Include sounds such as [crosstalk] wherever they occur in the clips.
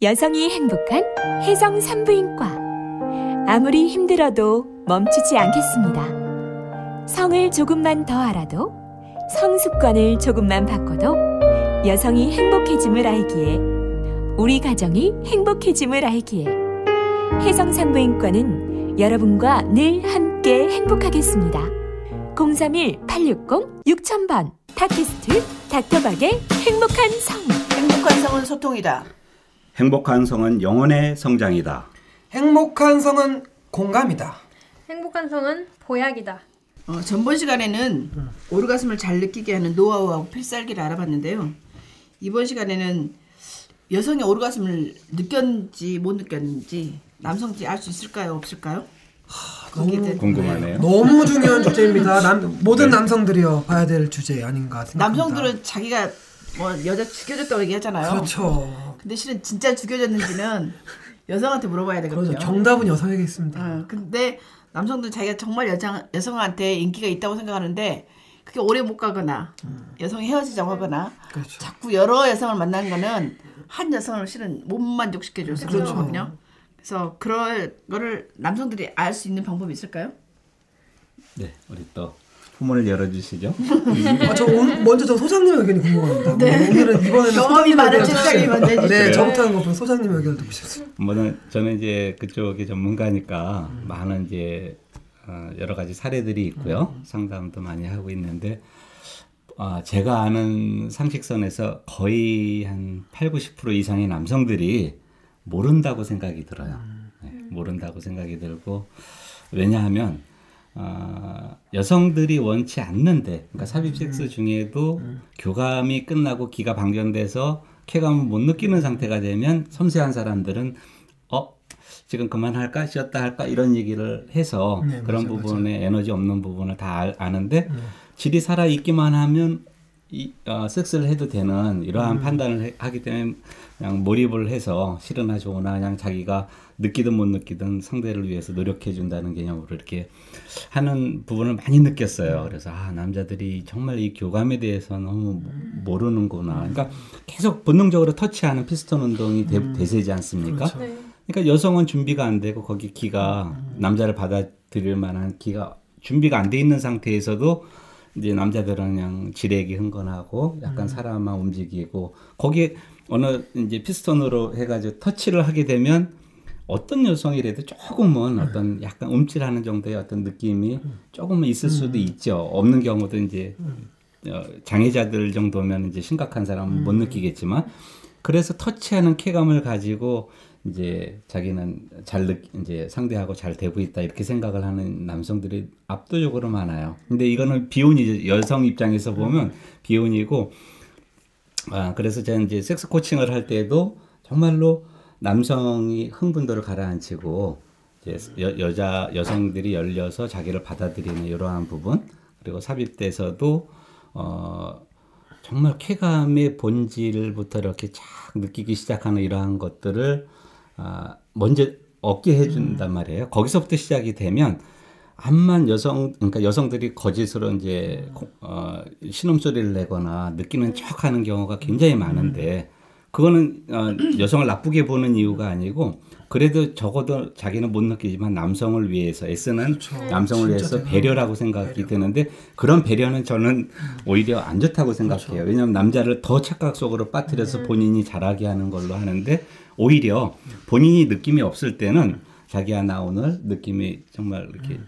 여성이 행복한 혜성 산부인과 아무리 힘들어도 멈추지 않겠습니다. 성을 조금만 더 알아도 성습관을 조금만 바꿔도 여성이 행복해짐을 알기에 우리 가정이 행복해짐을 알기에 혜성 산부인과는 여러분과 늘 함께 행복하겠습니다. 031-860-6000번 팟캐스트 닥터박의 행복한 성 행복한 성은 소통이다. 행복한 성은 영혼의 성장이다. 행복한 성은 공감이다. 행복한 성은 보약이다. 어, 전번 시간에는 오르가슴을 잘 느끼게 하는 노하우하고 필살기를 알아봤는데요. 이번 시간에는 여성의 오르가슴을 느꼈는지 못 느꼈는지 남성들이 알수 있을까요? 없을까요? 대해 궁금하네요. 너무 중요한 주제입니다. 남, [laughs] 모든 남성들이요 봐야 될 주제 아닌가 생각합니다. 남성들은 자기가 뭐 여자 죽여줬다고 얘기하잖아요. 그렇죠. 근데 실은 진짜 죽여줬는지는 [laughs] 여성한테 물어봐야 되거든요. 그렇죠. 정답은 여성에게 있습니다. 어, 근데 남성들은 자기가 정말 여성, 여성한테 인기가 있다고 생각하는데 그게 오래 못 가거나 여성이 헤어지자고 하거나 그렇죠. 자꾸 여러 여성을 만나는 거는 한 여성을 실은 못 만족시켜줘서 그런 그렇죠. 거거든요. 그래서 그럴 거를 남성들이 알 수 있는 방법이 있을까요? 네, 우리 또 후문을 열어주시죠. 아, 저 오늘 먼저 저 소장님 의견이 궁금합니다. 오늘은 이번에는 네. 경험이 많은 듣고 먼저 싶어요. 네, 해주세요. 저부터 하는 것보다 소장님 의견을 듣고 싶습니다. 뭐는 저는 이제 그쪽의 전문가니까 많은 이제 어, 여러 가지 사례들이 있고요. 상담도 많이 하고 있는데 아, 제가 아는 상식선에서 거의 한 8, 90% 이상의 남성들이 모른다고 생각이 들어요. 네, 모른다고 생각이 들고 왜냐하면 아, 여성들이 원치 않는데 그러니까 삽입 섹스 중에도 교감이 끝나고 기가 방전돼서 쾌감을 못 느끼는 상태가 되면 섬세한 사람들은 어 지금 그만할까? 쉬었다 할까? 이런 얘기를 해서 네, 그런 맞아요, 부분에 에너지 없는 부분을 다 알- 아는데 질이 살아 있기만 하면 이 어, 섹스를 해도 되는 이러한 판단을 해- 하기 때문에 그냥 몰입을 해서 싫으나 좋으나 그냥 자기가 느끼든 못 느끼든 상대를 위해서 노력해 준다는 개념으로 이렇게 하는 부분을 많이 느꼈어요. 그래서 아 남자들이 정말 이 교감에 대해서 너무 모르는구나. 그러니까 계속 본능적으로 터치하는 피스톤 운동이 대, 대세지 않습니까? 네. 그러니까 여성은 준비가 안 되고 거기 기가 남자를 받아들일 만한 기가 준비가 안 돼 있는 상태에서도 이제 남자들은 그냥 지레기 흥건하고 약간 사람만 움직이고 거기에 어느 이제 피스톤으로 해가지고 터치를 하게 되면 어떤 여성이라도 조금은 어떤 약간 움찔하는 정도의 어떤 느낌이 조금은 있을 수도 있죠. 없는 경우도 이제 어, 장애자들 정도면 이제 심각한 사람은 못 느끼겠지만 그래서 터치하는 쾌감을 가지고 이제 자기는 잘 느, 이제 상대하고 잘 되고 있다 이렇게 생각을 하는 남성들이 압도적으로 많아요. 근데 이거는 비혼이죠. 여성 입장에서 보면 비혼이고 아 그래서 제가 이제 섹스 코칭을 할 때도 정말로 남성이 흥분도를 가라앉히고 여, 여자 여성들이 열려서 자기를 받아들이는 이러한 부분 그리고 삽입돼서도 어 정말 쾌감의 본질부터 이렇게 쫙 느끼기 시작하는 이러한 것들을 아, 먼저 얻게 해준단 말이에요. 거기서부터 시작이 되면 암만 여성 그러니까 여성들이 거짓으로 이제 고- 어, 신음 소리를 내거나 느끼는 척하는 경우가 굉장히 많은데 그거는 어, 여성을 나쁘게 보는 이유가 아니고 그래도 적어도 자기는 못 느끼지만 남성을 위해서 애쓰는 남성을 위해서. 배려라고 생각이 드는데 그런 배려는 저는 오히려 안 좋다고 생각해요. 왜냐하면 남자를 더 착각 속으로 빠뜨려서 본인이 잘하게 하는 걸로 하는데 오히려 본인이 느낌이 없을 때는 자기야 나 오늘 느낌이 정말 이렇게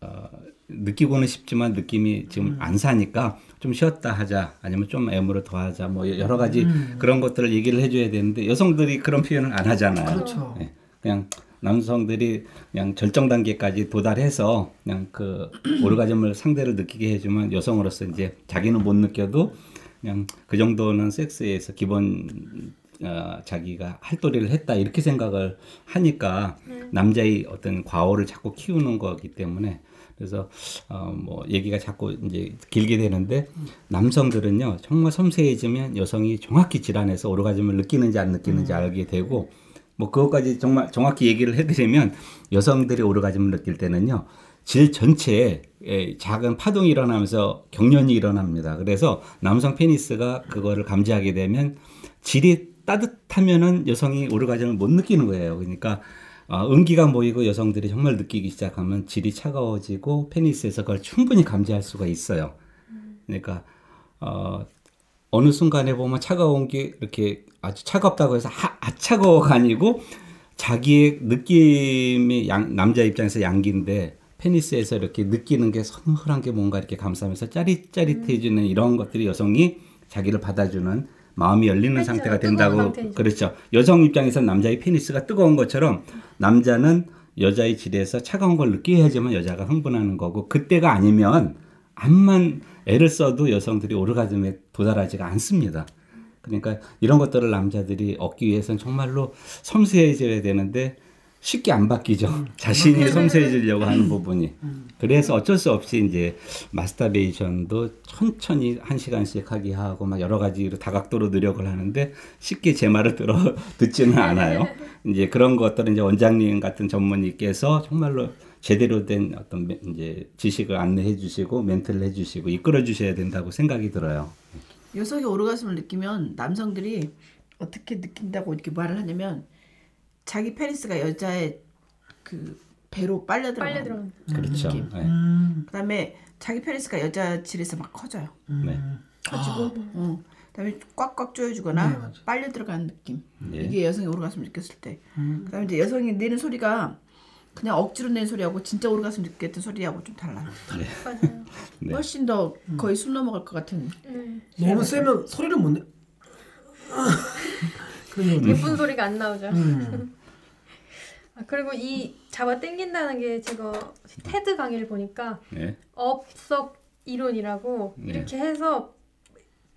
어, 느끼고는 싶지만 느낌이 지금 안 사니까 좀 쉬었다 하자 아니면 좀 애무를 더 하자 뭐 여러 가지 그런 것들을 얘기를 해줘야 되는데 여성들이 그런 표현을 안 하잖아요. 그렇죠. 예, 그냥 남성들이 그냥 절정 단계까지 도달해서 그냥 그 오르가즘을 상대를 느끼게 해주면 여성으로서 이제 자기는 못 느껴도 그냥 그 정도는 섹스에서 기본 어, 자기가 할도리를 했다 이렇게 생각을 하니까 남자의 어떤 과오를 자꾸 키우는 거기 때문에 그래서 어, 뭐 얘기가 자꾸 이제 길게 되는데 남성들은요 정말 섬세해지면 여성이 정확히 질환에서 오르가즘을 느끼는지 안 느끼는지 알게 되고 뭐 그것까지 정말 정확히 얘기를 해드리면 여성들이 오르가즘을 느낄 때는요 질 전체에 예, 작은 파동이 일어나면서 경련이 일어납니다. 그래서 남성 페니스가 그거를 감지하게 되면 질이 따뜻하면은 여성이 오르가즘을 못 느끼는 거예요. 그러니까 어, 음기가 모이고 여성들이 정말 느끼기 시작하면 질이 차가워지고 페니스에서 그걸 충분히 감지할 수가 있어요. 그러니까 어, 어느 순간에 보면 차가운 게 이렇게 아주 차갑다고 해서 하, 아 차가워가 아니고 자기의 느낌이 양, 남자 입장에서 양기인데 페니스에서 이렇게 느끼는 게 서늘한 게 뭔가 이렇게 감싸면서 짜릿짜릿해지는 이런 것들이 여성이 자기를 받아주는 마음이 열리는 상태가 된다고. 그렇죠. 여성 입장에서 남자의 페니스가 뜨거운 것처럼 남자는 여자의 질에서 차가운 걸 느껴야지만 여자가 흥분하는 거고 그때가 아니면 암만 애를 써도 여성들이 오르가즘에 도달하지가 않습니다. 그러니까 이런 것들을 남자들이 얻기 위해서는 정말로 섬세해져야 되는데 쉽게 안 바뀌죠. [laughs] 자신이 섬세해지려고 하는 부분이. 그래서 어쩔 수 없이 이제 마스터베이션도 천천히 한 시간씩 하게 하고 막 여러 가지로 다각도로 노력을 하는데 쉽게 제 말을 들어 [laughs] 듣지는 않아요. 이제 그런 것들은 이제 원장님 같은 전문의께서 정말로 제대로 된 어떤 멘- 이제 지식을 안내해 주시고 멘트를 해 주시고 이끌어 주셔야 된다고 생각이 들어요. 여성이 오르가즘을 느끼면 남성들이 어떻게 느낀다고 이렇게 말을 하냐면 자기 페니스가 여자의 그 배로 빨려 들어가. 빨려 들어간다. 그렇죠. 느낌. 네. 음. 그다음에 자기 페니스가 여자 질에서 막 커져요. 네. 커지고, 어. 그다음에 꽉꽉 조여주거나 네. 빨려 들어가는 느낌. 네. 이게 여성이 오르가슴 느꼈을 때. 그다음에 이제 여성이 내는 소리가 그냥 억지로 내는 소리하고 진짜 오르가슴 느꼈던 소리하고 좀 달라요. 맞아요. [laughs] 네. 훨씬 더 거의 숨 넘어갈 것 같은. 음. 너무 세면 소리를 못 내. 예쁜 소리가 안 나오죠. 음. 아, 그리고 이 잡아 당긴다는 게 제가 테드 강의를 보니까 네. 업석 이론이라고 네. 이렇게 해서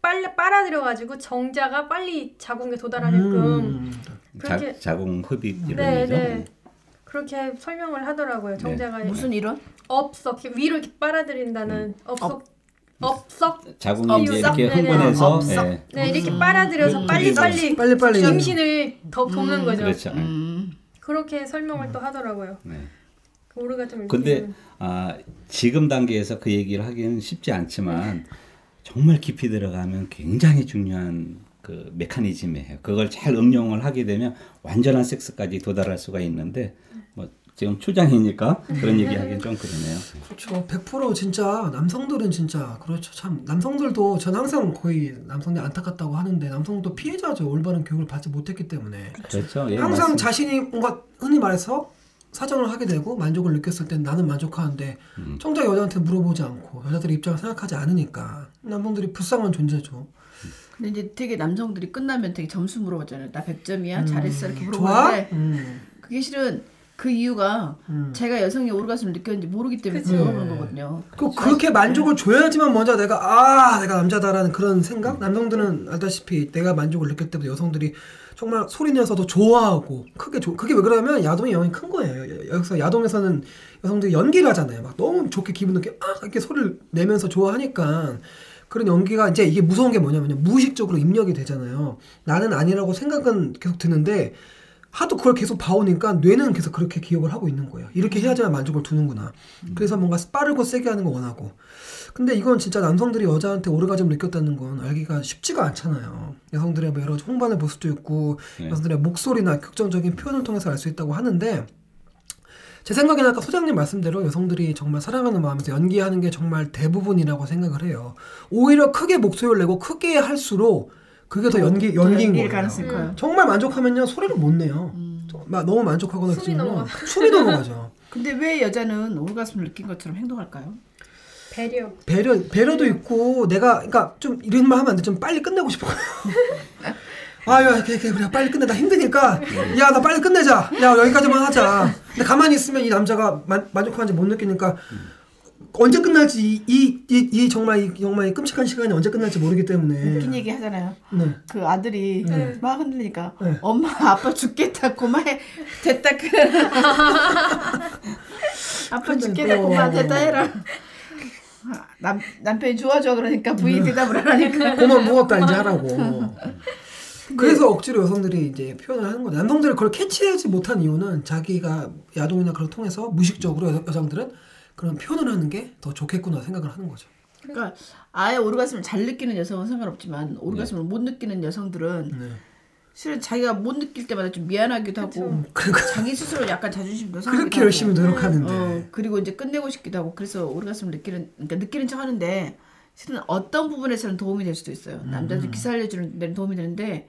빨리 빨아들여 가지고 정자가 빨리 자궁에 도달하게끔 음. 그렇게 자, 자궁 흡입 이론이죠. 네, 네. 그렇게 설명을 하더라고요. 정자가 무슨 이론? 업석 위로 이렇게 빨아들인다는 업석 업석 자궁이 이제? 이렇게. 흥분해서. 예. 네 이렇게 빨아들여서 빨리 빨리 빨리 빨리. 임신을 더 돕는 거죠. 그렇죠. 예. 음. 그렇게 설명을 또 하더라고요. 네. 그 오르가즘을 근데. 아, 지금 단계에서 그 얘기를 하기는 쉽지 않지만 정말 깊이 들어가면 굉장히 중요한 그 메커니즘이에요. 그걸 잘 응용을 하게 되면 완전한 섹스까지 도달할 수가 있는데 뭐 지금 초장이니까 그런 얘기하기는 좀 그러네요. 그렇죠. 100% 진짜 남성들은 진짜 그렇죠. 참 남성들도 전 항상 거의 남성들 안타깝다고 하는데 남성도 피해자죠. 올바른 교육을 받지 못했기 때문에 그렇죠. 예, 항상 맞습니다. 자신이 뭔가 흔히 말해서 사정을 하게 되고 만족을 느꼈을 땐 나는 만족하는데 음. 정작 여자한테 물어보지 않고 여자들의 입장을 생각하지 않으니까 남성들이 불쌍한 존재죠. 근데 이제 되게 남성들이 끝나면 되게 점수 물어보잖아요. 나 100점이야? 잘했어? 이렇게 음. 물어보는데 음. 그게 실은 그 이유가 음. 제가 여성이 오르가슴을 느꼈는지 모르기 때문에. 물어보는 거거든요. 그 그렇게 만족을 줘야지만 먼저 내가 아 내가 남자다라는 그런 생각 남성들은 알다시피 내가 만족을 느낄 때부터 여성들이 정말 소리 내서도 좋아하고 크게 조, 그게 왜 그러냐면 야동의 영향이 큰 거예요 여- 여기서 야동에서는 여성들이 연기를 하잖아요 막 너무 좋게 기분 좋게 아 이렇게 소리를 내면서 좋아하니까 그런 연기가 이제 이게 무서운 게 뭐냐면 무의식적으로 입력이 되잖아요 나는 아니라고 생각은 계속 드는데 하도 그걸 계속 봐오니까 뇌는 계속 그렇게 기억을 하고 있는 거예요. 이렇게 해야지만 만족을 두는구나. 그래서 뭔가 빠르고 세게 하는 거 원하고. 근데 이건 진짜 남성들이 여자한테 오르가즘을 느꼈다는 건 알기가 쉽지가 않잖아요. 여성들의 뭐 여러 홍반을 볼 수도 있고 네. 여성들의 목소리나 극정적인 표현을 통해서 알 수 있다고 하는데 제 생각에는 아까 소장님 말씀대로 여성들이 정말 사랑하는 마음에서 연기하는 게 정말 대부분이라고 생각을 해요. 오히려 크게 목소리를 내고 크게 할수록 그게 더 연기 연기인 거예요. 가능성이 커요. 정말 만족하면요 소리를 못 내요. 음. 막 너무 만족하거나 숨이 넘어가. 숨이 넘어가죠. [laughs] 근데 왜 여자는 오르가슴을 느낀 것처럼 행동할까요? 배려. 배려 배려도 있고 내가 그러니까 좀 이런 말 하면 안 돼. 좀 빨리 끝내고 싶어. 이렇게 이렇게 그래 빨리 끝내 나 힘드니까 야 나 빨리 끝내자 야 여기까지만 하자 근데 가만히 있으면 이 남자가 만, 만족하는지 못 느끼니까 언제 끝날지 이이 이 정말 이 정말 이 끔찍한 시간이 언제 끝날지 모르기 때문에 웃긴 얘기 하잖아요. 네. 그 아들이 네. 막 흔들리니까 네. 엄마 아빠 죽겠다 고마해 됐다 그 [laughs] 아빠 죽겠다 어. 고마 됐다 해라 아, 남 남편이 좋아져 그러니까 부인 대답을 안 하니까 그만 무겁다 이제 하라고. [laughs] 그래서 억지로 여성들이 이제 표현을 하는 거죠. 남성들이 그걸 캐치하지 못한 이유는 자기가 야동이나 그걸 통해서 무의식적으로 여, 여성들은 그런 표현을 하는 게 더 좋겠구나 생각을 하는 거죠. 그러니까 아예 오르가슴을 잘 느끼는 여성은 상관없지만 오르가슴을 못 느끼는 여성들은 네. 실은 자기가 못 느낄 때마다 좀 미안하기도 하고 [laughs] 자기 스스로 약간 자존심도 상하기도 그렇게 하고. 열심히 노력하는데 어, 그리고 이제 끝내고 싶기도 하고 그래서 오르가슴을 느끼는 그러니까 느끼는 척 하는데 실은 어떤 부분에서는 도움이 될 수도 있어요. 남자들 음. 기 살려주는 데는 도움이 되는데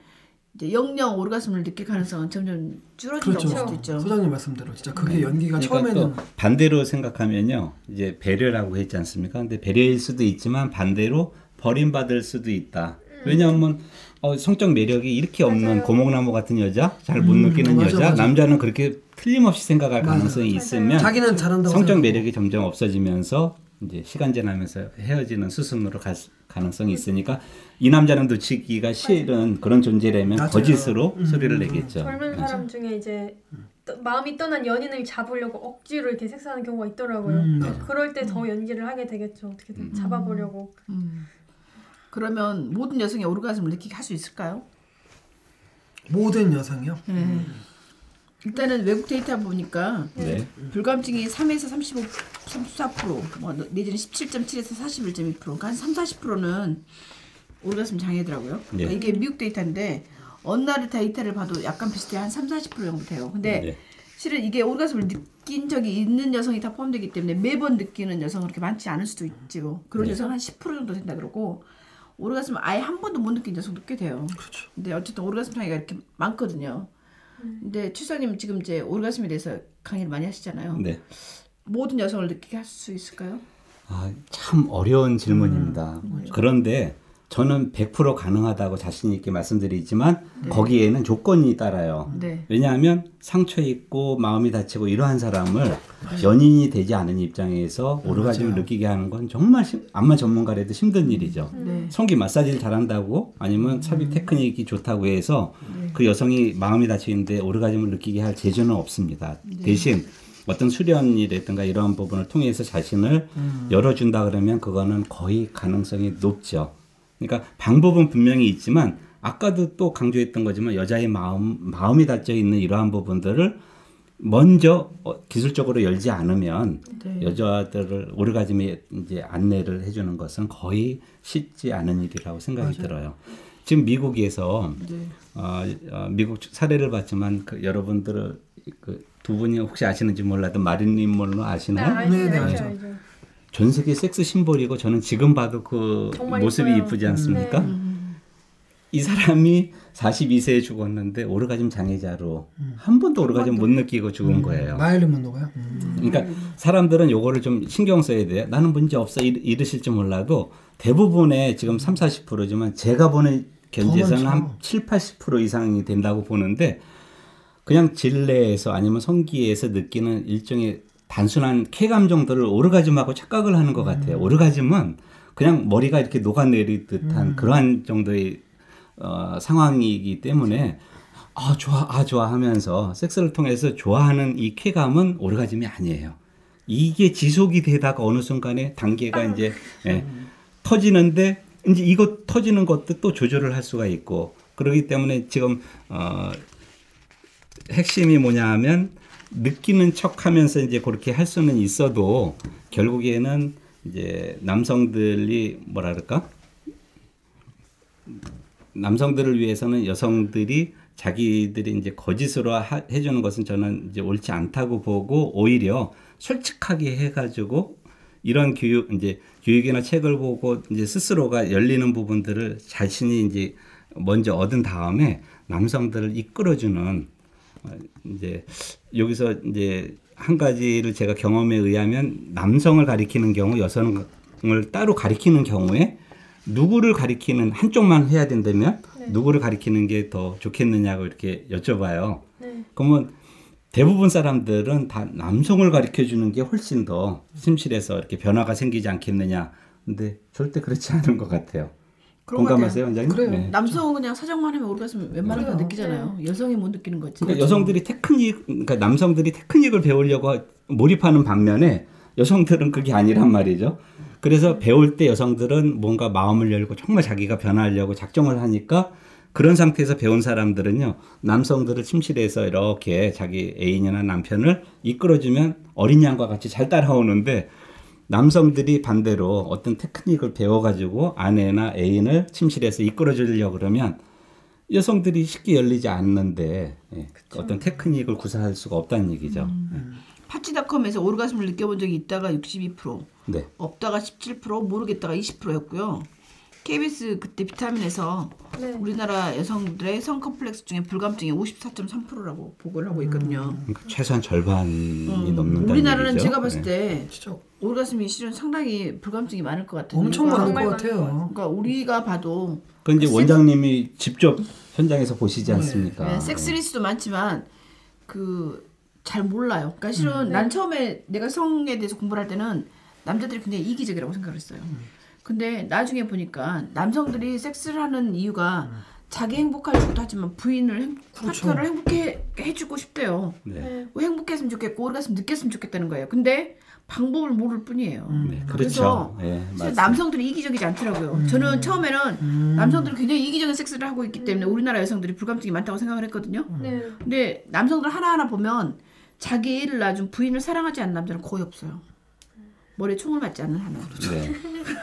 이제 영영 오르가슴을 느낄 가능성은 점점 줄어든다고 그렇죠. 볼 수도 있죠. 소장님 말씀대로 진짜 그게 연기가 그러니까 처음에는 또 반대로 생각하면요. 이제 배려라고 했지 않습니까? 근데 배려일 수도 있지만 반대로 버림받을 수도 있다. 왜냐하면 어, 성적 매력이 이렇게 없는 맞아요. 고목나무 같은 여자, 잘못 느끼는 맞아, 여자, 맞아. 남자는 그렇게 틀림없이 생각할 맞아. 가능성이 있으면 자기는 잘한다고 성적. 매력이 점점 없어지면서 이제 시간 지나면서 헤어지는 수순으로 갈 수- 가능성이 있으니까 이 남자는 놓치기가 싫은 그런 존재라면 맞아요. 거짓으로 음. 소리를 내겠죠. 젊은 사람 중에 이제 떠- 마음이 떠난 연인을 잡으려고 억지로 이렇게 섹스하는 경우가 있더라고요. 음. 그럴 때 더 연기를 하게 되겠죠. 어떻게든 잡아보려고. 음. 그러면 모든 여성이 오르가슴을 느끼게 할 수 있을까요? 모든 여성이요. 음. 일단은 외국 데이터 보니까 네. 불감증이 3에서 35, 34%, 뭐 내지는 17.7에서 41.2%, 그러니까 한 3, 40%는 오르가슴 장애더라고요. 그러니까 네. 이게 미국 데이터인데 어느 나라 데이터를 봐도 약간 비슷해 한 3, 40% 정도 돼요. 근데 네. 실은 이게 오르가슴을 느낀 적이 있는 여성이 다 포함되기 때문에 매번 느끼는 여성은 그렇게 많지 않을 수도 있죠. 그런 네. 여성은 한 10% 정도 된다 그러고 오르가슴을 아예 한 번도 못 느낀 여성도 꽤 돼요. 그렇죠. 근데 어쨌든 오르가슴 장애가 이렇게 많거든요. 근데 최사님 지금 이제 오르가슴에 대해서 강의를 많이 하시잖아요. 네. 모든 여성을 느끼게 할 수 있을까요? 아, 참 어려운 질문입니다. 그런데 저는 100% 가능하다고 자신 있게 말씀드리지만 거기에는 조건이 따라요. 네. 왜냐하면 상처 있고 마음이 다치고 이러한 사람을 연인이 되지 않은 입장에서 오르가즘을 느끼게 하는 건 정말 심- 안마 전문가라도 힘든 일이죠. 네. 성기 마사지를 잘한다고 아니면 삽입 테크닉이 좋다고 해서 그 여성이 마음이 다치는데 오르가즘을 느끼게 할 재주는 없습니다. 대신 어떤 수련이라든가 이러한 부분을 통해서 자신을 열어준다 그러면 그거는 거의 가능성이 높죠. 그러니까 방법은 분명히 있지만 아까도 또 강조했던 거지만 여자의 마음 마음이 닫혀 있는 이러한 부분들을 먼저 어, 기술적으로 열지 않으면 네. 여자들을 오르가즘에 이제 안내를 해주는 것은 거의 쉽지 않은 일이라고 생각이 들어요. 지금 미국에서 네. 어, 어, 미국 사례를 봤지만 그 여러분들 그 두 분이 혹시 아시는지 몰라도 마릴린 몰로 네, 아시나요? 알죠, 네, 네, 알죠, 알죠. 전 세계 섹스 심볼이고 저는 지금 봐도 그 모습이 이뻐요. 이쁘지 않습니까? 네. 이 사람이 42세에 죽었는데 오르가즘 장애자로 한 번도 오르가즘 못 느끼고 죽은 거예요. 마일리 문도가요. 음. 그러니까 사람들은 요거를 좀 신경 써야 돼요. 나는 문제 없어 이- 이러실지 몰라도 대부분의 지금 3, 40%지만 제가 보는 견지에서는 더한 많죠. 7, 80% 이상이 된다고 보는데 그냥 질내에서 아니면 성기에서 느끼는 일종의 단순한 쾌감 정도를 오르가즘하고 착각을 하는 것 같아요. 오르가즘은 그냥 머리가 이렇게 녹아내릴 듯한 그러한 정도의 어, 상황이기 때문에 아 좋아 아 좋아 하면서 섹스를 통해서 좋아하는 이 쾌감은 오르가즘이 아니에요. 이게 지속이 되다가 어느 순간에 단계가 이제 예, 터지는데 이제 이거 터지는 것도 또 조절을 할 수가 있고 그렇기 때문에 지금 어 핵심이 뭐냐 하면 느끼는 척 하면서 이제 그렇게 할 수는 있어도 결국에는 이제 남성들이 뭐라 그럴까? 남성들을 위해서는 여성들이 자기들이 이제 거짓으로 하, 해주는 것은 저는 이제 옳지 않다고 보고 오히려 솔직하게 해가지고 이런 교육 이제 교육이나 책을 보고 이제 스스로가 열리는 부분들을 자신이 이제 먼저 얻은 다음에 남성들을 이끌어주는 어, 이제 여기서 이제 한 가지를 제가 경험에 의하면 남성을 가리키는 경우 여성을 따로 가리키는 경우에 누구를 가리키는 한쪽만 해야 된다면 네. 누구를 가리키는 게 더 좋겠느냐고 이렇게 여쭤봐요. 네. 그러면 대부분 사람들은 다 남성을 가리켜 주는 게 훨씬 더 심실해서 이렇게 변화가 생기지 않겠느냐. 근데 절대 그렇지 않은 것 같아요. 공감하세요, 원장님? 그래요. 네. 남성은 그냥 사정만 하면 오르가슴 웬만하면 다. 느끼잖아요. 여성이 못 느끼는 거지. 그러니까 여성들이 테크닉, 그러니까 남성들이 테크닉을 배우려고 하- 몰입하는 반면에 여성들은 그게 아니란 말이죠. 그래서 배울 때 여성들은 뭔가 마음을 열고 정말 자기가 변하려고 작정을 하니까 그런 상태에서 배운 사람들은요, 남성들을 침실해서 이렇게 자기 애인이나 남편을 이끌어주면 어린 양과 같이 잘 따라오는데 남성들이 반대로 어떤 테크닉을 배워가지고 아내나 애인을 침실해서 이끌어주려고 그러면 여성들이 쉽게 열리지 않는데 예, 어떤 테크닉을 구사할 수가 없다는 얘기죠. 파치닷컴에서 오르가즘을 느껴본 적이 있다가 62%, 네. 없다가 17%, 모르겠다가 20%였고요. KBS 그때 비타민에서 네. 우리나라 여성들의 성 컴플렉스 중에 불감증이 54.3%라고 보고를 하고 있거든요. 그러니까 최소한 절반이 음, 넘는다는 우리나라는 얘기죠. 제가 봤을 네. 때 진짜 오르가즘이 실은 상당히 불감증이 많을 것 같아요. 엄청 정말 것 같아요. 그러니까 우리가 봐도 그 이제 섹스- 원장님이 직접 현장에서 보시지 네. 않습니까? 네, 섹스리스도 많지만 그 잘 몰라요. 그러니까 실은 음. 난 처음에 내가 성에 대해서 공부를 할 때는 남자들이 굉장히 이기적이라고 생각을 했어요. 음. 근데 나중에 보니까 남성들이 섹스를 하는 이유가 음. 자기 행복하려고도 하지만 부인을 행, 그렇죠. 파트너를 행복해 해주고 싶대요. 네. 네. 뭐 행복했으면 좋겠고 오르가슴 느꼈으면 좋겠다는 거예요. 근데 방법을 모를 뿐이에요. 네, 그래서 그렇죠. 예, 사실 맞습니다. 남성들이 이기적이지 않더라고요. 저는 처음에는 남성들이 굉장히 이기적인 섹스를 하고 있기 때문에 우리나라 여성들이 불감증이 많다고 생각을 했거든요. 네. 근데 남성들 하나하나 보면 자기 애를 낳아준 부인을 사랑하지 않는 남자는 거의 없어요. 머리에 총을 맞지 않는 한은. 네.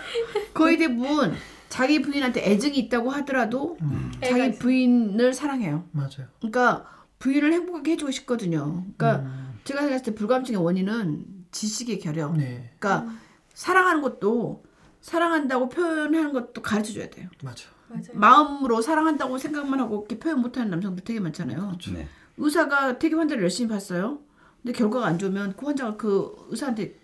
[laughs] 거의 대부분 자기 부인한테 애정이 있다고 하더라도 애가 자기. 부인을 사랑해요. 맞아요. 그러니까 부인을 행복하게 해주고 싶거든요. 그러니까 제가 생각했을 때 불감증의 원인은 지식의 결여. 네, 그러니까 사랑하는 것도 사랑한다고 표현하는 것도 가르쳐 줘야 돼요. 맞아. 맞아요. 마음으로 사랑한다고 생각만 하고 이렇게 표현 못하는 남성들 되게 많잖아요. 네. 의사가 되게 환자를 열심히 봤어요. 근데 결과가 안 좋으면 그 환자가 그 의사한테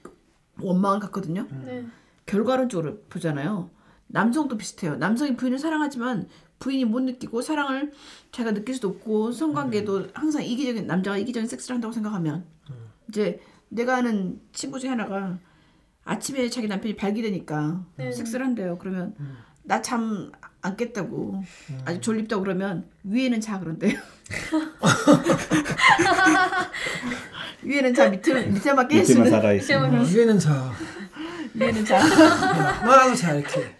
원망을 갖거든요. 네. 결과론적으로 보잖아요. 남성도 비슷해요. 남성이 부인을 사랑하지만 부인이 못 느끼고 사랑을 자기가 느낄 수도 없고 성관계도 항상 이기적인 남자가 이기적인 섹스를 한다고 생각하면 이제 내가 아는 친구 중에 하나가 아침에 자기 남편이 발기되니까 네. 섹스를 한대요. 그러면 나 잠 안 깼다고 아직 졸립다고 그러면 위에는 자 그런데요. [laughs] [laughs] 위에는 자 밑에 밑에만 깰 밑에만 수는 살아 있습니다. 어, 위에는 자, 위에는 자. 마도 자 이렇게.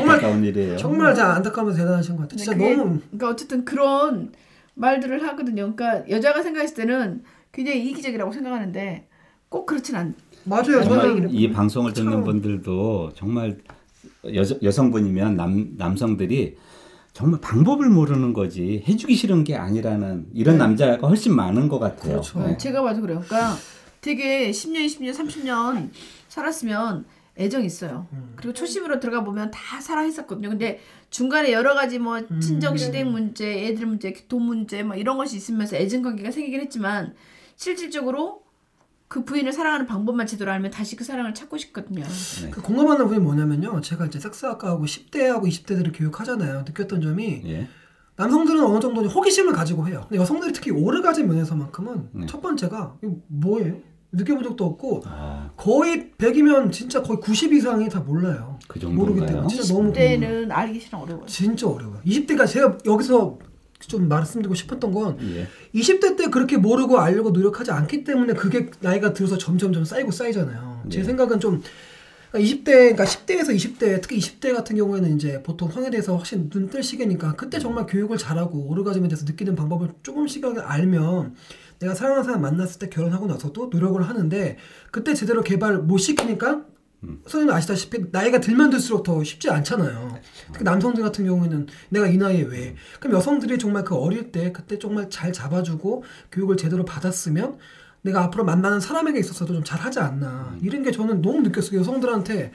안타까운 일이에요. 정말 자 안타까우면서 대단하신 것 같아요. 진짜 그게- 너무 그러니까 어쨌든 그런 말들을 하거든요. 그러니까 여자가 생각했을 때는 굉장히 이기적이라고 생각하는데 꼭 그렇진 않. 맞아요. 정말 저는 정말 이 방송을 듣는 참- 분들도 정말 여, 여성분이면 남, 남성들이 정말 방법을 모르는 거지 해주기 싫은 게 아니라는 이런 남자가 훨씬 많은 것 같아요. 그렇죠. 네. 제가 봐도 그래요. 그러니까 되게 10년, 20년, 30년 살았으면 애정 있어요. 그리고 초심으로 들어가 보면 다 사랑했었거든요. 근데 중간에 여러 가지 뭐 친정 시댁 문제, 애들 문제, 돈 문제 뭐 이런 것이 있으면서 애정 관계가 생기긴 했지만 실질적으로 그 부인을 사랑하는 방법만 제대로 알면 다시 그 사랑을 찾고 싶거든요. 그 공감하는 부분이 뭐냐면요. 제가 이제 섹스학과하고 10대하고 20대들을 교육하잖아요. 느꼈던 점이 예. 남성들은 어느 정도 호기심을 가지고 해요. 근데 여성들이 특히 오르가즘 면에서만큼은 네. 첫 번째가 이거 뭐예요? 느껴본 적도 없고 아, 거의 100이면 진짜 거의 90 이상이 다 몰라요. 그 모르기 정도인가요? 때문에 진짜 너무 그때는 알기 싫어 어려워요. 진짜 어려워요. 20대가 제가 여기서 좀 말씀드리고 싶었던 건 예. 20대 때 그렇게 모르고 알려고 노력하지 않기 때문에 그게 나이가 들어서 점점점 쌓이고 쌓이잖아요. 제 네. 생각은 좀 20대, 그러니까 10대에서 20대, 특히 20대 같은 경우에는 이제 보통 성에 대해서 확실히 눈 뜰 시기니까 그때 정말 교육을 잘하고 오르가즘에 대해서 느끼는 방법을 조금씩이라도 알면 내가 사랑하는 사람 만났을 때 결혼하고 나서도 노력을 하는데 그때 제대로 개발 못 시키니까 선생님 아시다시피 나이가 들면 들수록 더 쉽지 않잖아요. 특히 남성들 같은 경우에는 내가 이 나이에 왜? 그럼 여성들이 정말 그 어릴 때 그때 정말 잘 잡아주고 교육을 제대로 받았으면 내가 앞으로 만나는 사람에게 있어서도 좀 잘하지 않나 이런 게 저는 너무 느꼈어요. 여성들한테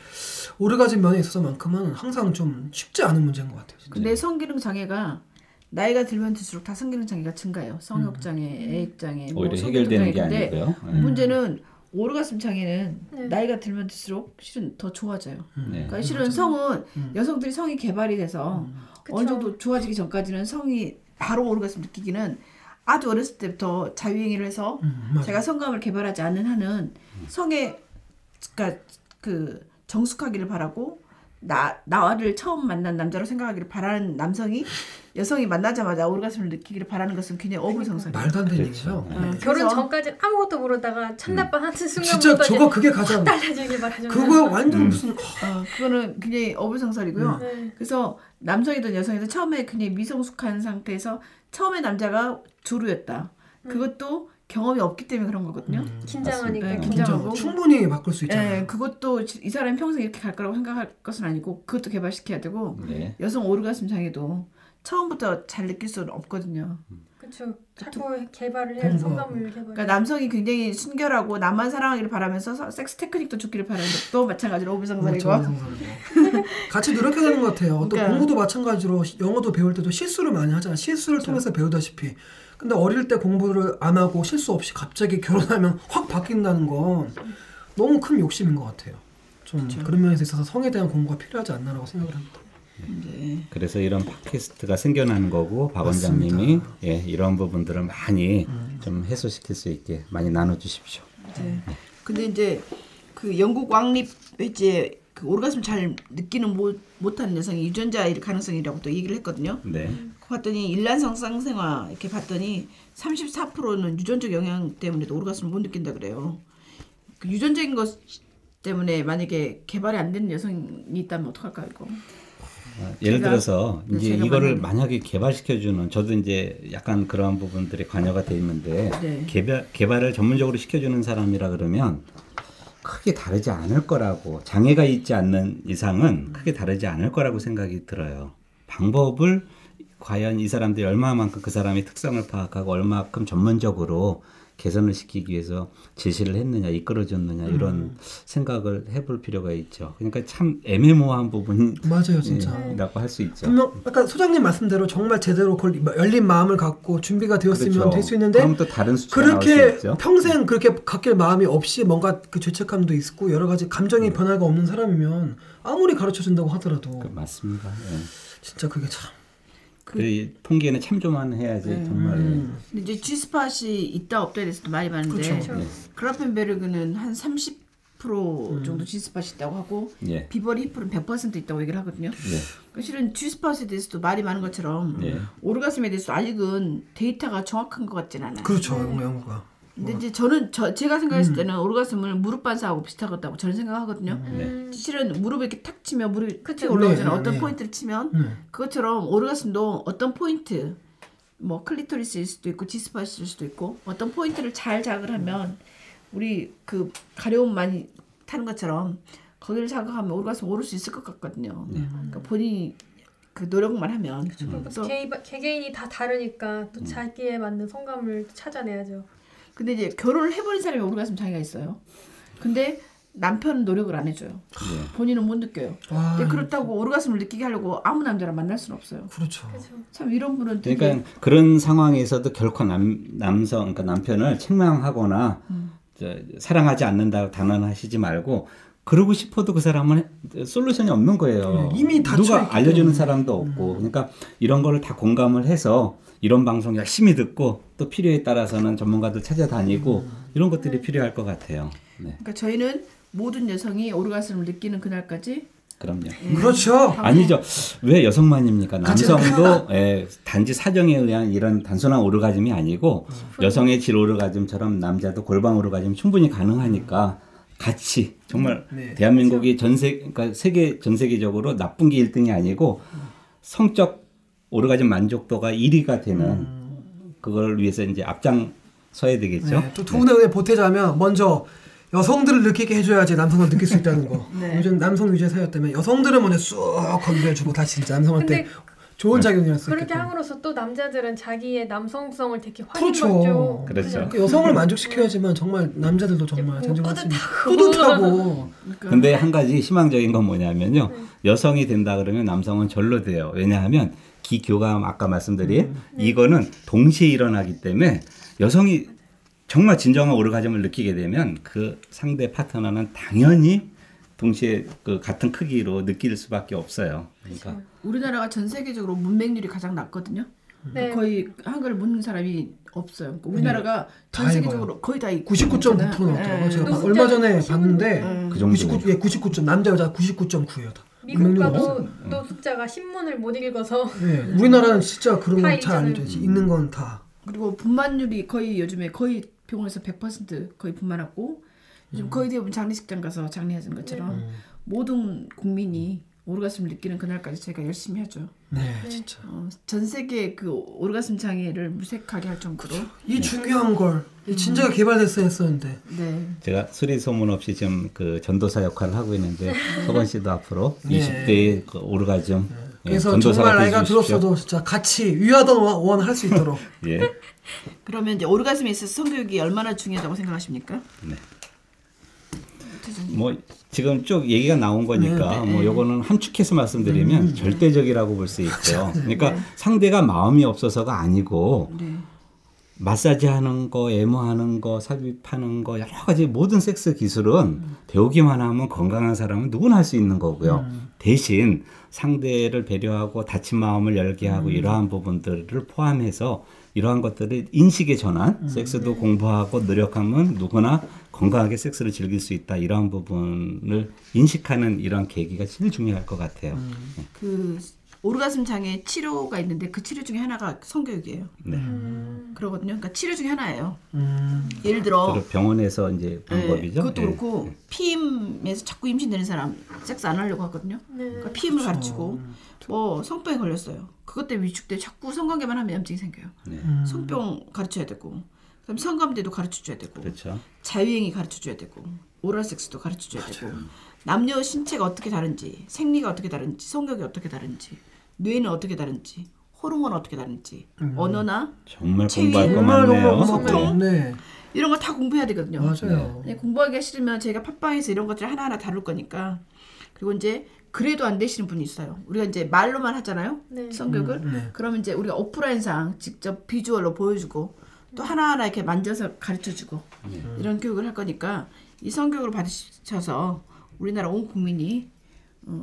오르가즘 면에 있어서만큼은 항상 좀 쉽지 않은 문제인 것 같아요. 진짜. 근데 성기능 장애가 나이가 들면 들수록 다 성기능 장애가 증가해요. 성욕 장애, 애액 장애, 뭐 오히려 해결되는 게 아니고요. 예. 문제는 오르가슴 장애는 네. 나이가 들면 들수록 실은 더 좋아져요. 네. 그러니까 실은 성은 여성들이 성이 개발이 돼서 그쵸. 어느 정도 좋아지기 전까지는 성이 바로 오르가슴 느끼기는 아주 어렸을 때부터 자유행위를 해서 음. 제가 성감을 개발하지 않는 한은 성에 그러니까 그 정숙하기를 바라고 나 나를 처음 만난 남자로 생각하기를 바라는 남성이 여성이 만나자마자 오르가슴을 느끼기를 바라는 것은 굉장히 어불성설이에요. 말도 안 되는 그렇죠. 얘기죠. 어, 결혼 그래서 전까지 아무것도 모르다가 첫날밤 하는 진짜 순간부터 저거 그게 가장 달라지길 바라죠. 그거 완전 음. 무슨 어, 그거는 굉장히 어불성설이고요. 네. 그래서 남성이든 여성이든 처음에 굉장히 미성숙한 상태에서 처음에 남자가 주루였다. 그것도 경험이 없기 때문에 그런 거거든요. 긴장하니까. 네, 긴장하고. 충분히 바꿀 수 있잖아요. 예, 그것도 이 사람이 평생 이렇게 갈 거라고 생각할 것은 아니고 그것도 개발시켜야 되고 네. 여성 오르가슴 장애도 처음부터 잘 느낄 수는 없거든요. 그렇죠. 자꾸 개발을 공부하고. 성감을 개발. 그러니까 남성이 굉장히 순결하고 나만 사랑하기를 바라면서 서- 섹스 테크닉도 좋기를 바라는 것도 마찬가지로 오비상설이고 정상적이고. [laughs] 같이 노력해야 되는 것 같아요. 또 그러니까. 공부도 마찬가지로 시- 영어도 배울 때도 실수를 많이 하잖아. 실수를 통해서 배우다시피. 근데 어릴 때 공부를 안 하고 실수 없이 갑자기 결혼하면 [laughs] 확 바뀐다는 건 너무 큰 욕심인 것 같아요. 좀 그런 면에서 있어서 성에 대한 공부가 필요하지 않나라고 생각을 합니다. 네. 그래서 이런 팟캐스트가 생겨나는 거고 박 원장님이 예, 이런 부분들을 많이 좀 해소시킬 수 있게 많이 나눠주십시오. 네. 근데 이제 그 영국 왕립 이제 그 오르가슴 잘 느끼는 못, 못하는 여성이 유전자일 가능성이라고 또 얘기를 했거든요. 네. 봤더니 일란성 쌍생화 이렇게 봤더니 34%는 유전적 영향 때문에도 오르가슴을 못 느낀다 그래요. 그 유전적인 것 때문에 만약에 개발이 안 되는 여성이 있다면 어떡할까 이거. 어, 예를 제가- 들어서 네, 이제 이거를 만약에- 개발시켜주는 저도 이제 약간 그런 부분들이 관여가 돼 있는데 네. 개발 개발을 전문적으로 시켜주는 사람이라 그러면 크게 다르지 않을 거라고 장애가 있지 않는 이상은 크게 다르지 않을 거라고 생각이 들어요. 방법을 과연 이 사람들이 얼마만큼 그 사람의 특성을 파악하고 얼마만큼 전문적으로 개선을 시키기 위해서 제시를 했느냐, 이끌어줬느냐 이런 생각을 해볼 필요가 있죠. 그러니까 참 애매모호한 부분이 맞아요, 진짜. 라고 할 수 있죠. 분명 아까 소장님 말씀대로 정말 제대로 걸, 열린 마음을 갖고 준비가 되었으면 그렇죠. 될수 있는데 그럼 또 다른 수치가 나올 수 그렇게. 평생 그렇게 갖길 마음이 없이 뭔가 그 죄책감도 있고 여러 가지 감정의 음. 변화가 없는 사람이면 아무리 가르쳐 준다고 하더라도 그 맞습니다. 예. 진짜 그게 참 그, 이 통계는 참조만 해야지 네. 정말. 음. 근데 이제 G-spot이 있다 없다에 대해서도 말이 많은데 그렇죠. 예. 그라펜베르그는 한 30% 정도 G-spot이 있다고 하고 예. 비버리 휘플은 100% 있다고 얘기를 하거든요. 예. 그러니까 실은 G-spot에 대해서도 말이 많은 것처럼 예. 오르가슴에 대해서 아직은 데이터가 정확한 것 같진 않아요. 그렇죠 영어 연구가 근데 이제 저는 저 제가 생각했을 때는 오르가슴을 무릎 반사하고 비슷하다고 저는 생각하거든요. 네. 실은 무릎에 이렇게 탁 치면 무릎이 그쵸. 탁 올라오잖아요. 네, 어떤 네. 포인트를 치면 네. 그것처럼 오르가슴도 어떤 포인트 뭐 클리토리스일 수도 있고 G-spot일 수도 있고 어떤 포인트를 잘 자극을 하면 우리 그 가려움 많이 타는 것처럼 거기를 자극하면 오르가슴 오를 수 있을 것 같거든요. 그러니까 본인이 그 노력만 하면 그래서 개, 개개인이 다 다르니까 음. 또 자기에 맞는 성감을 찾아내야죠. 근데 이제 결혼을 해버린 사람이 오르가슴 장애가 있어요. 근데 남편은 노력을 안 해줘요. 예. 본인은 못 느껴요. 아, 근데 그렇다고 오르가슴을 느끼게 하려고 아무 남자랑 만날 수는 없어요. 그렇죠 참 이런 분은 되게 그러니까 그런 상황에서도 결코 남, 남성, 그러니까 남편을 책망하거나 저, 사랑하지 않는다고 단언하시지 말고 그러고 싶어도 그 사람은 솔루션이 없는 거예요. 네, 이미 있기 누가 알려주는. 사람도 없고, 그러니까 이런 거를 다 공감을 해서 이런 방송 열심히 듣고 또 필요에 따라서는 전문가들 찾아다니고 이런 것들이 필요할 것 같아요. 네, 그러니까 저희는 모든 여성이 오르가슴을 느끼는 그날까지 그럼요. 그렇죠 아니죠. 왜 여성만입니까? 남성도 예, 단지 사정에 의한 이런 단순한 오르가즘이 아니고 여성의 질 오르가즘처럼 남자도 골반 오르가즘 충분히 가능하니까 같이 정말 네. 대한민국이 전세 그러니까 세계 전 세계적으로 나쁜 게 1등이 아니고 성적 오르가즘 만족도가 1위가 되는 그걸 위해서 이제 앞장 서야 되겠죠. 네, 또 두 분의 의견 보태자면 먼저 여성들을 느끼게 해줘야지 남성을 느낄 수 있다는 거 [laughs] 네. 요즘 남성 위주의 사회였다면 여성들은 먼저 쑥 건드려주고 다시 남성한테 좋은 작용이었을 수 그렇게 함으로써 또 남자들은 자기의 남성성을 되게 그렇죠. 확인받죠. 그렇죠. 그러니까 여성을 만족시켜야지만 정말 남자들도 정말 있는 뿌듯하고. 뿌듯하고 근데 한 가지 희망적인 건 뭐냐면요. 여성이 된다 그러면 남성은 절로 돼요. 왜냐하면 기교감 아까 말씀드린 이거는 동시에 일어나기 때문에 여성이 정말 진정한 오르가즘을 느끼게 되면 그 상대 파트너는 당연히 동시에 그 같은 크기로 느낄 수밖에 없어요. 그러니까 우리나라가 전 세계적으로 문맹률이 가장 낮거든요. 네. 거의 한글을 묻는 사람이 없어요. 그러니까 우리나라가 전다 세계적으로 거의 다 99.9% 나왔더라고요. 네. 제가 또 얼마 전에 봤는데 그 정도. 99, 예, 99점 남자 여자 99.9예요. 다. 미국 문맹률이 가도 없어요. 또 숫자가 신문을 못 읽어서 예, 우리나라는 진짜 그런 다건잘 읽잖아요. 알려져 있는 건 다. 그리고 분만율이 거의 요즘에 거의 병원에서 100% 거의 분만하고 요즘 거의 대부분 장례식장 가서 장례하는 것처럼 모든 국민이 오르가슴을 느끼는 그날까지 저희가 열심히 하죠. 네, 진짜. 어, 전 세계 그 오르가슴 장애를 무색하게 할 정도로. 이 중요한 걸이 진짜가 개발됐어야 했었는데. 네. 제가 소리 소문 없이 지금 그 전도사 역할을 하고 있는데 서건 씨도 앞으로 네. 20대의 그 오르가즘 그래서 전도사가 정말 나이가. 들었어도 진짜 같이 위하던 원 할 수 있도록. 예. [laughs] 그러면 이제 오르가즘에 있어서 성교육이 얼마나 중요하다고 생각하십니까? 네. 최선님. 뭐 지금 쭉 얘기가 나온 거니까 네, 네. 뭐 요거는 함축해서 말씀드리면 절대적이라고 볼 수 있고요. 그러니까 상대가 마음이 없어서가 아니고 네. 마사지 하는 거, 에모하는 거, 삽입하는 거 여러 가지 모든 섹스 기술은 배우기만 하면 건강한 사람은 누구나 할 수 있는 거고요. 대신 상대를 배려하고 다친 마음을 열게 하고 이러한 부분들을 포함해서 이러한 것들을 인식의 전환, 섹스도 공부하고 노력하면 누구나 건강하게 섹스를 즐길 수 있다. 이러한 부분을 인식하는 이러한 계기가 제일 중요할 것 같아요. 네. 그 오르가즘 장애 치료가 있는데 그 치료 중에 하나가 성교육이에요. 네. 그러거든요. 그러니까 치료 중에 하나예요. 음. 예를 들어 병원에서 이제 방법이죠. 네, 그것도 예. 그렇고 피임에서 자꾸 임신되는 사람 섹스 안 하려고 하거든요. 네. 그러니까 피임을 가르치고 뭐 성병에 걸렸어요. 그것 때문에 위축돼 자꾸 성관계만 하면 염증이 생겨요. 네. 성병 가르쳐야 되고 그다음 성감대도 가르쳐줘야 되고 그렇죠. 자유행위 가르쳐줘야 되고 오랄 섹스도 가르쳐줘야 되고 남녀 신체가 어떻게 다른지 생리가 어떻게 다른지 성격이 어떻게 다른지 뇌는 어떻게 다른지 호르몬 어떻게 다른지 언어나 정말 체위. 정말 정말. 고맙고. 네. 이런 거 다 공부해야 되거든요. 맞아요. 네, 공부하기가 싫으면 저희가 팟빵에서 이런 것들 하나하나 다룰 거니까 그리고 이제 그래도 안 되시는 분이 있어요. 우리가 이제 말로만 하잖아요. 네. 성격을. 음, 네. 그러면 이제 우리가 오프라인상 직접 비주얼로 보여주고 또 하나하나 이렇게 만져서 가르쳐주고 이런 교육을 할 거니까 이 성교육을 받으셔서 우리나라 온 국민이 어,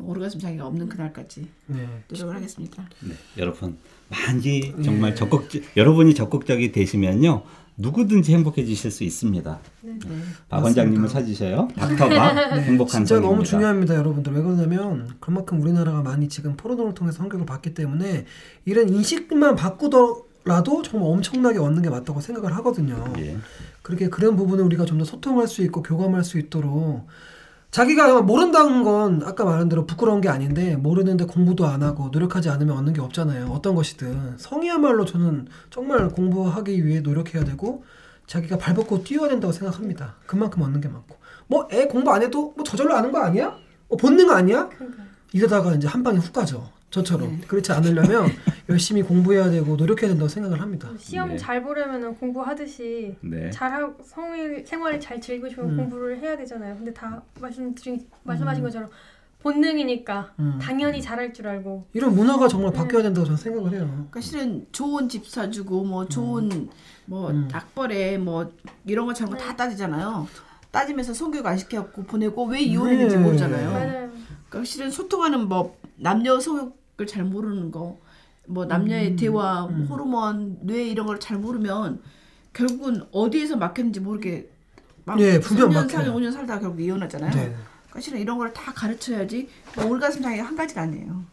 오르가슴 장애가 없는 그날까지 네. 노력을 하겠습니다. 네, 여러분 많이 정말 적극 여러분이 적극적이 되시면요 누구든지 행복해지실 수 있습니다. 네. 박 원장님을 찾으셔요. 닥터박 [laughs] 행복한 진짜 성입니다. 너무 중요합니다, 여러분들. 왜 그러냐면 그만큼 우리나라가 많이 지금 포르노를 통해서 성격을 받기 때문에 이런 인식만 바꾸더라도 정말 엄청나게 얻는 게 맞다고 생각을 하거든요. 예. 그렇게 그런 부분을 우리가 좀 더 소통할 수 있고 교감할 수 있도록 자기가 모른다는 건 아까 말한 대로 부끄러운 게 아닌데 모르는데 공부도 안 하고 노력하지 않으면 얻는 게 없잖아요. 어떤 것이든 성이야말로 저는 정말 공부하기 위해 노력해야 되고 자기가 발벗고 뛰어야 된다고 생각합니다. 그만큼 얻는 게 많고 뭐 애 공부 안 해도 뭐 저절로 아는 거 아니야? 뭐 본능 아니야? 이러다가 이제 한 방에 훅 가죠. 저처럼 그렇지 않으려면 [laughs] 열심히 공부해야 되고 노력해야 된다고 생각을 합니다. 시험 네. 잘 보려면 공부하듯이 네. 잘하고 성일 생활을 잘 즐기시고 음. 공부를 해야 되잖아요. 근데 다 말씀드린 말씀하신 것처럼 본능이니까 음. 당연히 잘할 줄 알고 이런 문화가 정말 바뀌어야 된다고 저는 생각을 해요. 그러니까 실은 좋은 집 사주고 뭐 좋은 뭐 음. 악벌에 뭐 이런 거 저런 거다 따지잖아요. 따지면서 성교육 안 시켜갖고 보내고 왜 이혼했는지 네. 모르잖아요. 그러니까 실은 소통하는 법, 남녀 성욕 을잘 모르는 거, 뭐 남녀의 대화, 뭐 호르몬, 뇌 이런 걸 잘 모르면 결국은 어디에서 막혔는지 모르게 막 예, 분명 3년, 막혀요. 4년, 5년 살다가 결국 이혼하잖아요. 네. 그러니까 실은 이런 걸 다 가르쳐야지 올가슴 장애가 한 가지가 아니에요.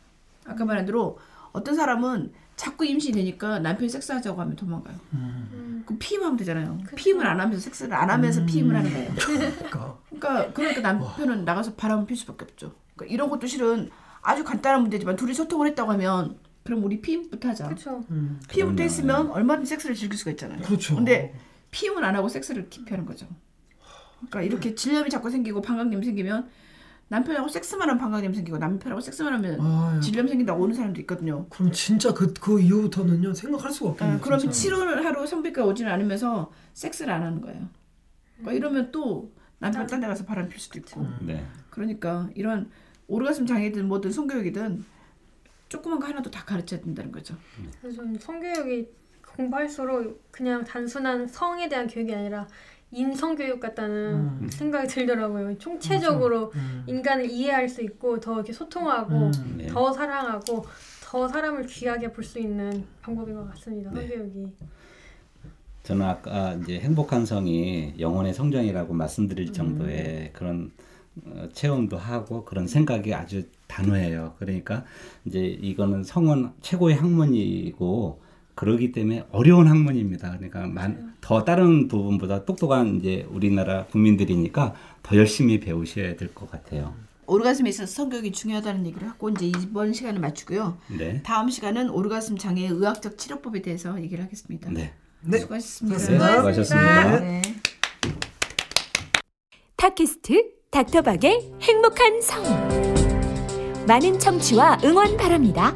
아까 말한 대로 어떤 사람은 자꾸 임신이 되니까 남편이 섹스하자고 하면 도망가요. 음. 그럼 피임하면 되잖아요. 피임을 안 하면서 섹스를 안 하면서 피임을 하는 거예요. 그러니까 그러니까 그러니까 남편은 나가서 바람을 필 수밖에 없죠. 그러니까 이런 것도 실은 아주 간단한 문제지만 둘이 소통을 했다고 하면 그럼 우리 피임부터 하자. 그렇죠. 음, 피임부터 그러면, 했으면 얼마든지 섹스를 즐길 수가 있잖아요. 그렇죠. 근데 피임을 안 하고 섹스를 기피하는 거죠. 그러니까 이렇게 질염이 자꾸 생기고 방광염 생기면 남편하고 섹스만 하면 방광염 생기고 남편하고 섹스만 하면 아유. 질염 생긴다고 오는 사람도 있거든요. 그럼 진짜 그, 그 이후부터는요 생각할 수가 없겠네요. 아, 그러면. 치료를 하러 성비과 오지는 않으면서 섹스를 안 하는 거예요. 그러니까 이러면 또 남편 딴 데 가서 바람 필 수도 있고. 네. 그러니까 이런 오르가슴 장애든 뭐든 성교육이든 조그만 거 하나도 다 가르쳐야 된다는 거죠. 그래서 좀 성교육이 공부할수록 그냥 단순한 성에 대한 교육이 아니라 인성 교육 같다는 음. 생각이 들더라고요. 총체적으로 음. 인간을 이해할 수 있고 더 이렇게 소통하고 음. 네. 더 사랑하고 더 사람을 귀하게 볼 수 있는 방법인 것 같습니다. 네. 성교육이. 저는 아까 이제 행복한 성이 영혼의 성장이라고 말씀드릴 정도의 그런 어, 체험도 하고 그런 생각이 아주 단호해요. 그러니까 이제 이거는 성은 최고의 학문이고 그러기 때문에 어려운 학문입니다. 그러니까 만, 더 다른 부분보다 똑똑한 이제 우리나라 국민들이니까 더 열심히 배우셔야 될 것 같아요. 오르가슴에 있어서 성교육이 중요하다는 얘기를 하고 이제 이번 시간을 마치고요. 네. 다음 시간은 오르가슴 장애의 의학적 치료법에 대해서 얘기를 하겠습니다. 네. 네. 수고하셨습니다. 수고하셨습니다. 네. 팟캐스트 닥터박의 행복한 성 많은 청취와 응원 바랍니다.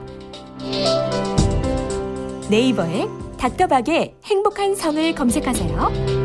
네이버에 닥터박의 행복한 성을 검색하세요.